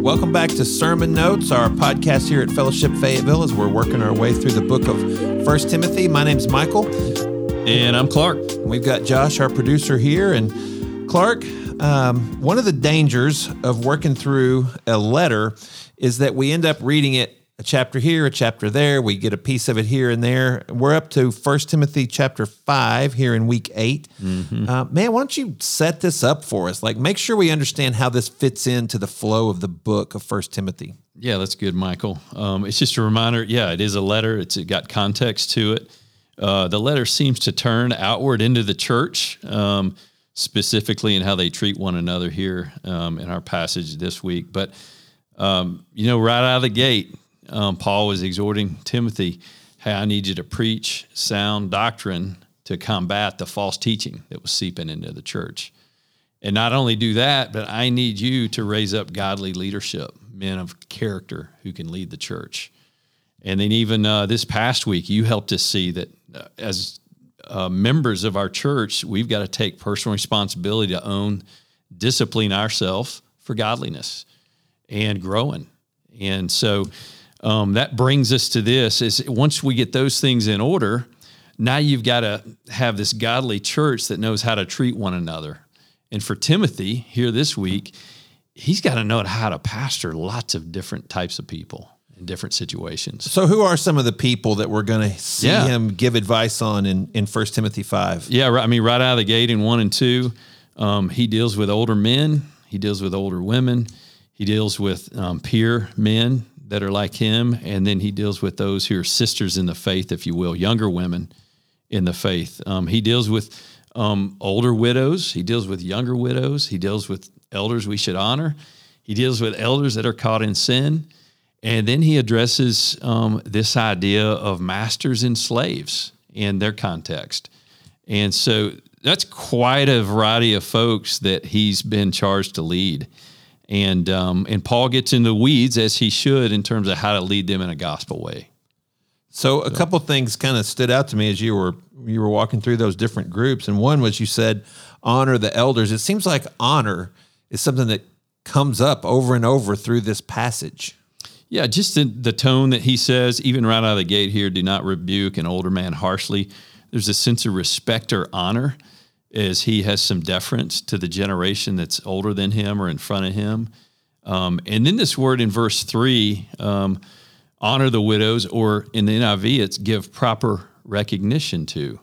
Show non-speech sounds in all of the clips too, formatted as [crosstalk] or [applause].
Welcome back to Sermon Notes, our podcast here at Fellowship Fayetteville as we're working our way through the book of First Timothy. My name's Michael. And I'm Clark. We've got Josh, our producer, here. And Clark, um, one of the dangers of working through a letter is that we end up reading it a chapter here, a chapter there. We get a piece of it here and there. We're up to First Timothy chapter five here in week 8 Uh, man, why don't you set this up for us? Like, make sure we understand how this fits into the flow of the book of First Timothy. Yeah, that's good, Michael. Um, it's just a reminder. Yeah, it is a letter. It's it got context to it. Uh, the letter seems to turn outward into the church, um, specifically in how they treat one another here um, in our passage this week. But um, you know, right out of the gate, um, Paul was exhorting Timothy, "Hey, I need you to preach sound doctrine to combat the false teaching that was seeping into the church." And not only do that, but I need you to raise up godly leadership, men of character who can lead the church. And then even uh, this past week, you helped us see that uh, as uh, members of our church, we've got to take personal responsibility to own, discipline ourselves for godliness and growing. And so um, that brings us to this: is once we get those things in order, now you've got to have this godly church that knows how to treat one another. And for Timothy here this week, he's got to know how to pastor lots of different types of people in different situations. So, who are some of the people that we're going to see Yeah. him give advice on in, in 1 Timothy 5? Yeah, right, I mean, right out of the gate in one and two, um, he deals with older men, he deals with older women, he deals with um, peer men that are like him, and then he deals with those who are sisters in the faith, if you will, younger women in the faith. Um, he deals with um, older widows, he deals with younger widows, he deals with elders we should honor, he deals with elders that are caught in sin. And then he addresses um, this idea of masters and slaves in their context. And so that's quite a variety of folks that he's been charged to lead. And um, and Paul gets in the weeds as he should in terms of how to lead them in a gospel way. So a couple things kind of stood out to me as you were you were walking through those different groups, and one was you said honor the elders. It seems like honor is something that comes up over and over through this passage. Yeah, just in the tone that he says, even right out of the gate here, do not rebuke an older man harshly. There's a sense of respect or honor as he has some deference to the generation that's older than him or in front of him. Um, and then this word in verse three, um, honor the widows, or in the NIV, it's give proper recognition to.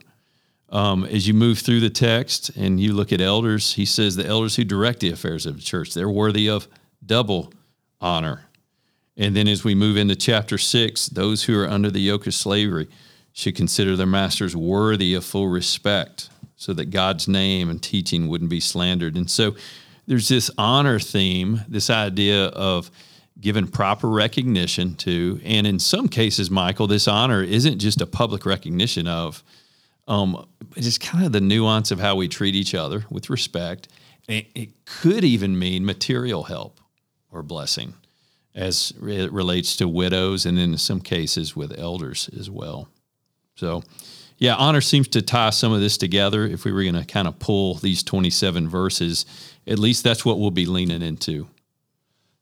Um, as you move through the text and you look at elders, he says the elders who direct the affairs of the church, they're worthy of double honor. And then as we move into chapter six, those who are under the yoke of slavery should consider their masters worthy of full respect so that God's name and teaching wouldn't be slandered. And so there's this honor theme, this idea of giving proper recognition to, and in some cases, Michael, this honor isn't just a public recognition of, um, it's just kind of the nuance of how we treat each other with respect. It, it could even mean material help or blessing as it relates to widows and in some cases with elders as well. So, yeah, honor seems to tie some of this together. If we were going to kind of pull these 27 verses, at least that's what we'll be leaning into.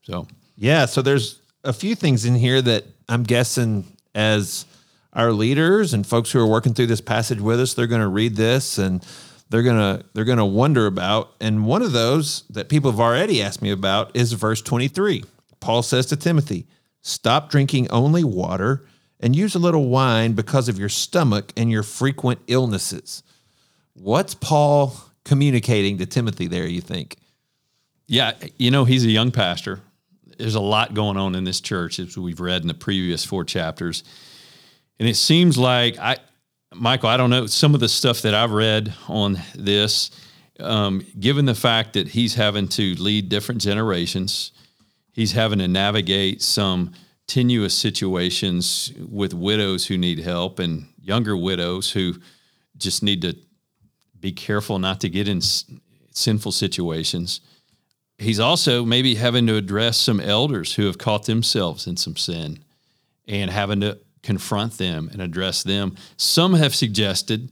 So, Yeah, so there's a few things in here that I'm guessing as our leaders and folks who are working through this passage with us, they're going to read this and they're going to they're going to wonder about. And one of those that people have already asked me about is verse 23. Paul says to Timothy, "Stop drinking only water and use a little wine because of your stomach and your frequent illnesses." What's Paul communicating to Timothy there, you think? yeah, you know, he's a young pastor. There's a lot going on in this church, as we've read in the previous four chapters. And it seems like I, Michael, I don't know some of the stuff that I've read on this. Um, given the fact that he's having to lead different generations, he's having to navigate some tenuous situations with widows who need help and younger widows who just need to be careful not to get in sinful situations. He's also maybe having to address some elders who have caught themselves in some sin and having to confront them and address them. Some have suggested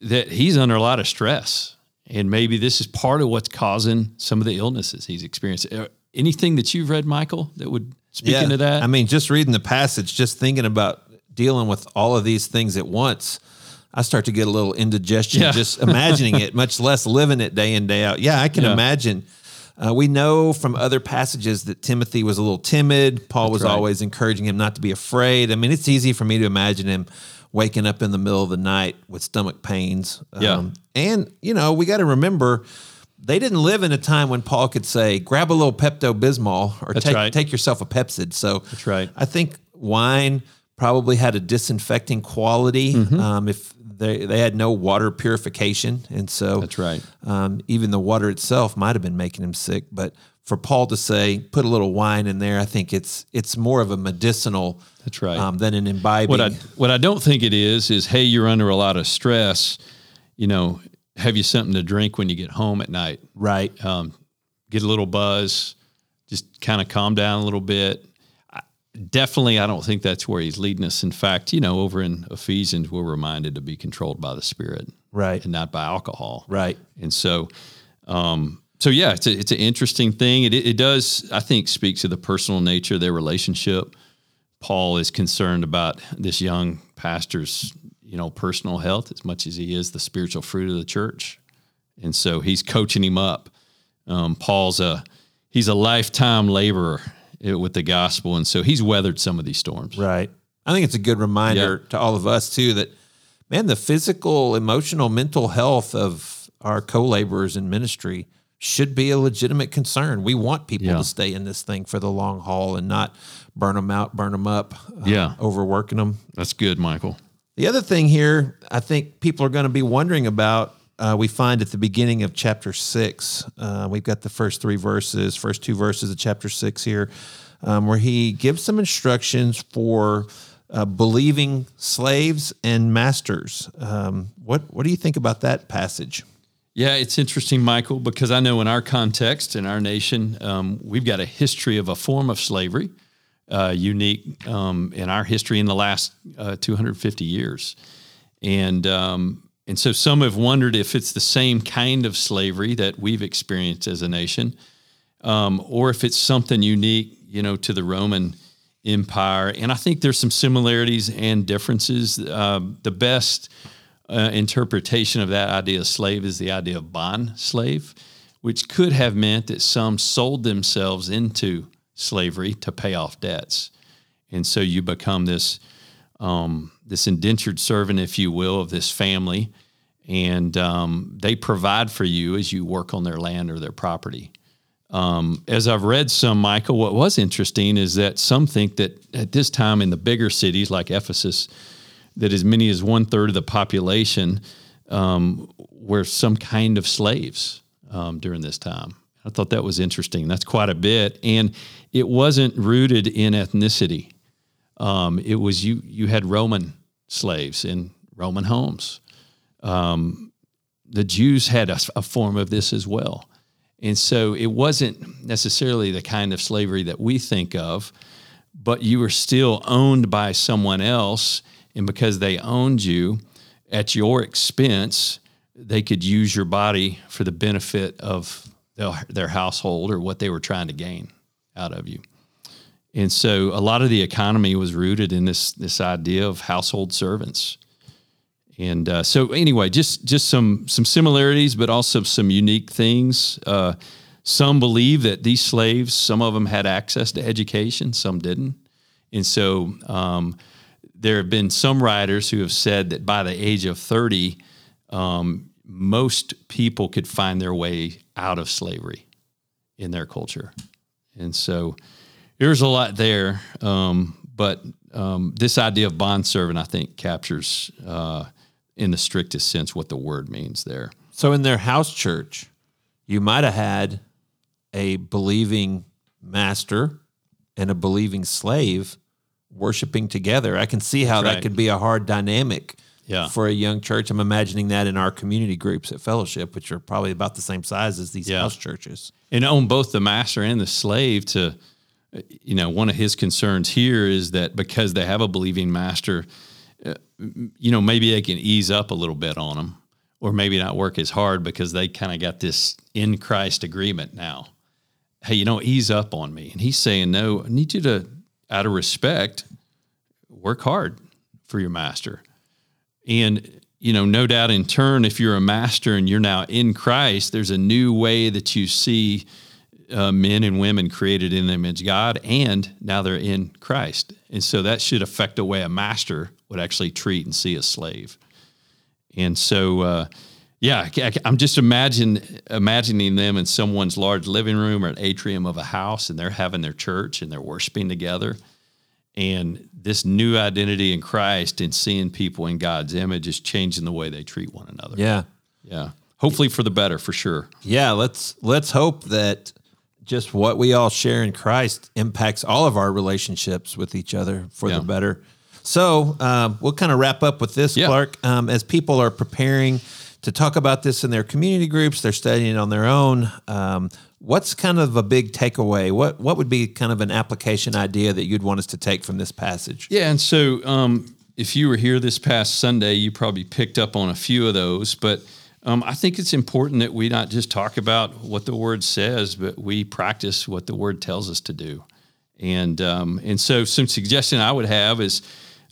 that he's under a lot of stress. And maybe this is part of what's causing some of the illnesses he's experienced. Uh, Anything that you've read, Michael, that would speak into that? I mean, just reading the passage, just thinking about dealing with all of these things at once, I start to get a little indigestion Yeah. just imagining it, [laughs] much less living it day in, day out. Yeah, I can Yeah. imagine. Uh, we know from other passages that Timothy was a little timid. Paul was right. always encouraging him not to be afraid. I mean, it's easy for me to imagine him waking up in the middle of the night with stomach pains. Um, Yeah. And, you know, we got to remember they didn't live in a time when Paul could say, grab a little Pepto Bismol or take, right. take yourself a Pepcid. So That's right. I think wine probably had a disinfecting quality. Mm-hmm. Um, if they, they had no water purification. And so That's right. um, even the water itself might have been making him sick. But for Paul to say, put a little wine in there, I think it's it's more of a medicinal That's right. um, than an imbibing. What I what I don't think it is is hey, you're under a lot of stress. You know, have you something to drink when you get home at night? right. Um, get a little buzz, just kind of calm down a little bit. I, definitely, I don't think that's where he's leading us. In fact, you know, over in Ephesians, we're reminded to be controlled by the Spirit Right. and not by alcohol. Right. And so, um, so yeah, it's a, it's an interesting thing. It, it does, I think, speak to the personal nature of their relationship. Paul is concerned about this young pastor's, you know, personal health as much as he is the spiritual fruit of the church, and so he's coaching him up. Um, Paul's a he's a lifetime laborer with the gospel, and so he's weathered some of these storms. Right. I think it's a good reminder to all of us too that man, the physical, emotional, mental health of our co-laborers in ministry should be a legitimate concern. We want people Yeah. to stay in this thing for the long haul and not burn them out, burn them up, uh, Yeah. overworking them. That's good, Michael. The other thing here, I think people are going to be wondering about. Uh, we find at the beginning of chapter six, uh, we've got the first three verses, first two verses of chapter six here, um, where he gives some instructions for uh, believing slaves and masters. Um, what What do you think about that passage? Yeah, it's interesting, Michael, because I know in our context, in our nation, um, we've got a history of a form of slavery, uh, unique um, in our history in the last uh, 250 years. And, um, and so some have wondered if it's the same kind of slavery that we've experienced as a nation, um, or if it's something unique, you know, to the Roman Empire. And I think there's some similarities and differences. Uh, the best uh, interpretation of that idea of slave is the idea of bond slave, which could have meant that some sold themselves into slavery to pay off debts, and so you become this um, this indentured servant, if you will, of this family, and um, they provide for you as you work on their land or their property. Um, as I've read some, Michael, what was interesting is that some think that at this time in the bigger cities like Ephesus, that as many as one third of the population um, were some kind of slaves um, during this time. I thought that was interesting. That's quite a bit, and it wasn't rooted in ethnicity. Um, it was you. You had Roman slaves in Roman homes. Um, the Jews had a, a form of this as well, and so it wasn't necessarily the kind of slavery that we think of, but you were still owned by someone else, and because they owned you at your expense, they could use your body for the benefit of their, their household or what they were trying to gain out of you. And so a lot of the economy was rooted in this this idea of household servants. And uh, so anyway, just just some some similarities, but also some unique things. Uh, some believe that these slaves, some of them had access to education, some didn't. And so um, there have been some writers who have said that by the age of 30, um, most people could find their way out of slavery in their culture. And so there's a lot there. Um, but um, this idea of bond servant, I think, captures uh, in the strictest sense what the word means there. So in their house church, you might have had a believing master and a believing slave worshiping together. I can see how That's that could be a hard dynamic Yeah. for a young church. I'm imagining that in our community groups at fellowship, which are probably about the same size as these Yeah. house churches. and own both the master and the slave to you know one of his concerns here is that because they have a believing master uh, you know maybe they can ease up a little bit on them or maybe not work as hard because they kind of got this in Christ agreement now. Hey, you know, ease up on me. And he's saying, no, I need you to, out of respect, work hard for your master. And, you know, no doubt in turn, if you're a master and you're now in Christ, there's a new way that you see uh, men and women created in the image of God, and now they're in Christ. And so that should affect the way a master would actually treat and see a slave. And so, uh, yeah, I'm just imagine imagining them in someone's large living room or an atrium of a house, and they're having their church and they're worshiping together. And this new identity in Christ and seeing people in God's image is changing the way they treat one another. Yeah, yeah. Hopefully for the better, for sure. Yeah, let's let's hope that just what we all share in Christ impacts all of our relationships with each other for yeah. the better. So um, we'll kind of wrap up with this, yeah. Clark. Um, as people are preparing to talk about this in their community groups, they're studying on their own. Um, what's kind of a big takeaway? What what would be kind of an application idea that you'd want us to take from this passage? Yeah, and so um, if you were here this past Sunday, you probably picked up on a few of those, but. Um, I think it's important that we not just talk about what the word says, but we practice what the word tells us to do. And um, and so, some suggestion I would have is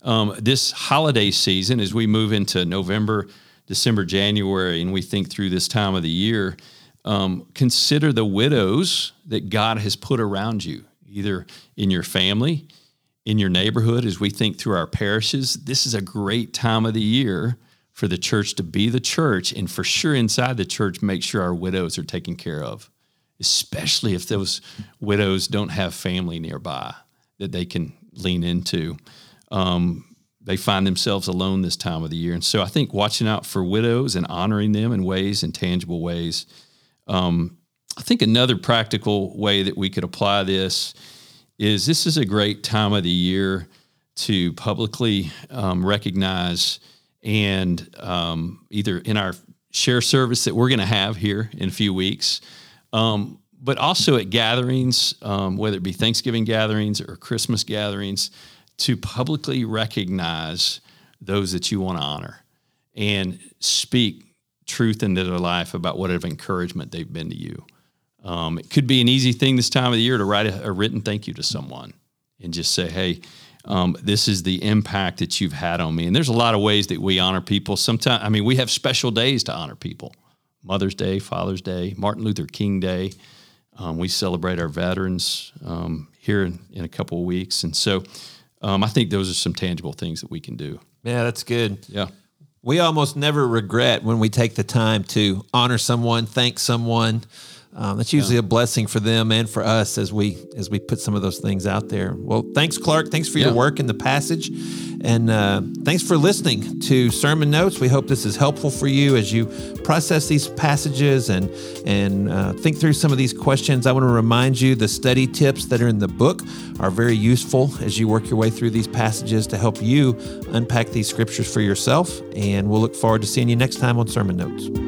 um, this holiday season, as we move into November, December, January, and we think through this time of the year, um, consider the widows that God has put around you, either in your family, in your neighborhood. As we think through our parishes, this is a great time of the year for the church to be the church, and for sure inside the church, make sure our widows are taken care of, especially if those widows don't have family nearby that they can lean into um, they find themselves alone this time of the year. And so I think watching out for widows and honoring them in ways in tangible ways. Um, I think another practical way that we could apply this is this is a great time of the year to publicly um, recognize and um, either in our share service that we're going to have here in a few weeks, um, but also at gatherings, um, whether it be Thanksgiving gatherings or Christmas gatherings, to publicly recognize those that you want to honor and speak truth into their life about what of encouragement they've been to you. Um, it could be an easy thing this time of the year to write a, a written thank you to someone and just say, hey, um, this is the impact that you've had on me. And there's a lot of ways that we honor people. Sometimes, I mean, we have special days to honor people Mother's Day, Father's Day, Martin Luther King Day. Um, we celebrate our veterans um, here in, in, a couple of weeks. And so um, I think those are some tangible things that we can do. Yeah, that's good. Yeah. We almost never regret when we take the time to honor someone, thank someone. Um, that's usually yeah. a blessing for them and for us as we as we put some of those things out there. Well, thanks, Clark. Thanks for yeah. your work in the passage, and uh, thanks for listening to sermon notes. We hope this is helpful for you as you process these passages and and uh, think through some of these questions. I want to remind you the study tips that are in the book are very useful as you work your way through these passages to help you unpack these scriptures for yourself. And we'll look forward to seeing you next time on Sermon Notes.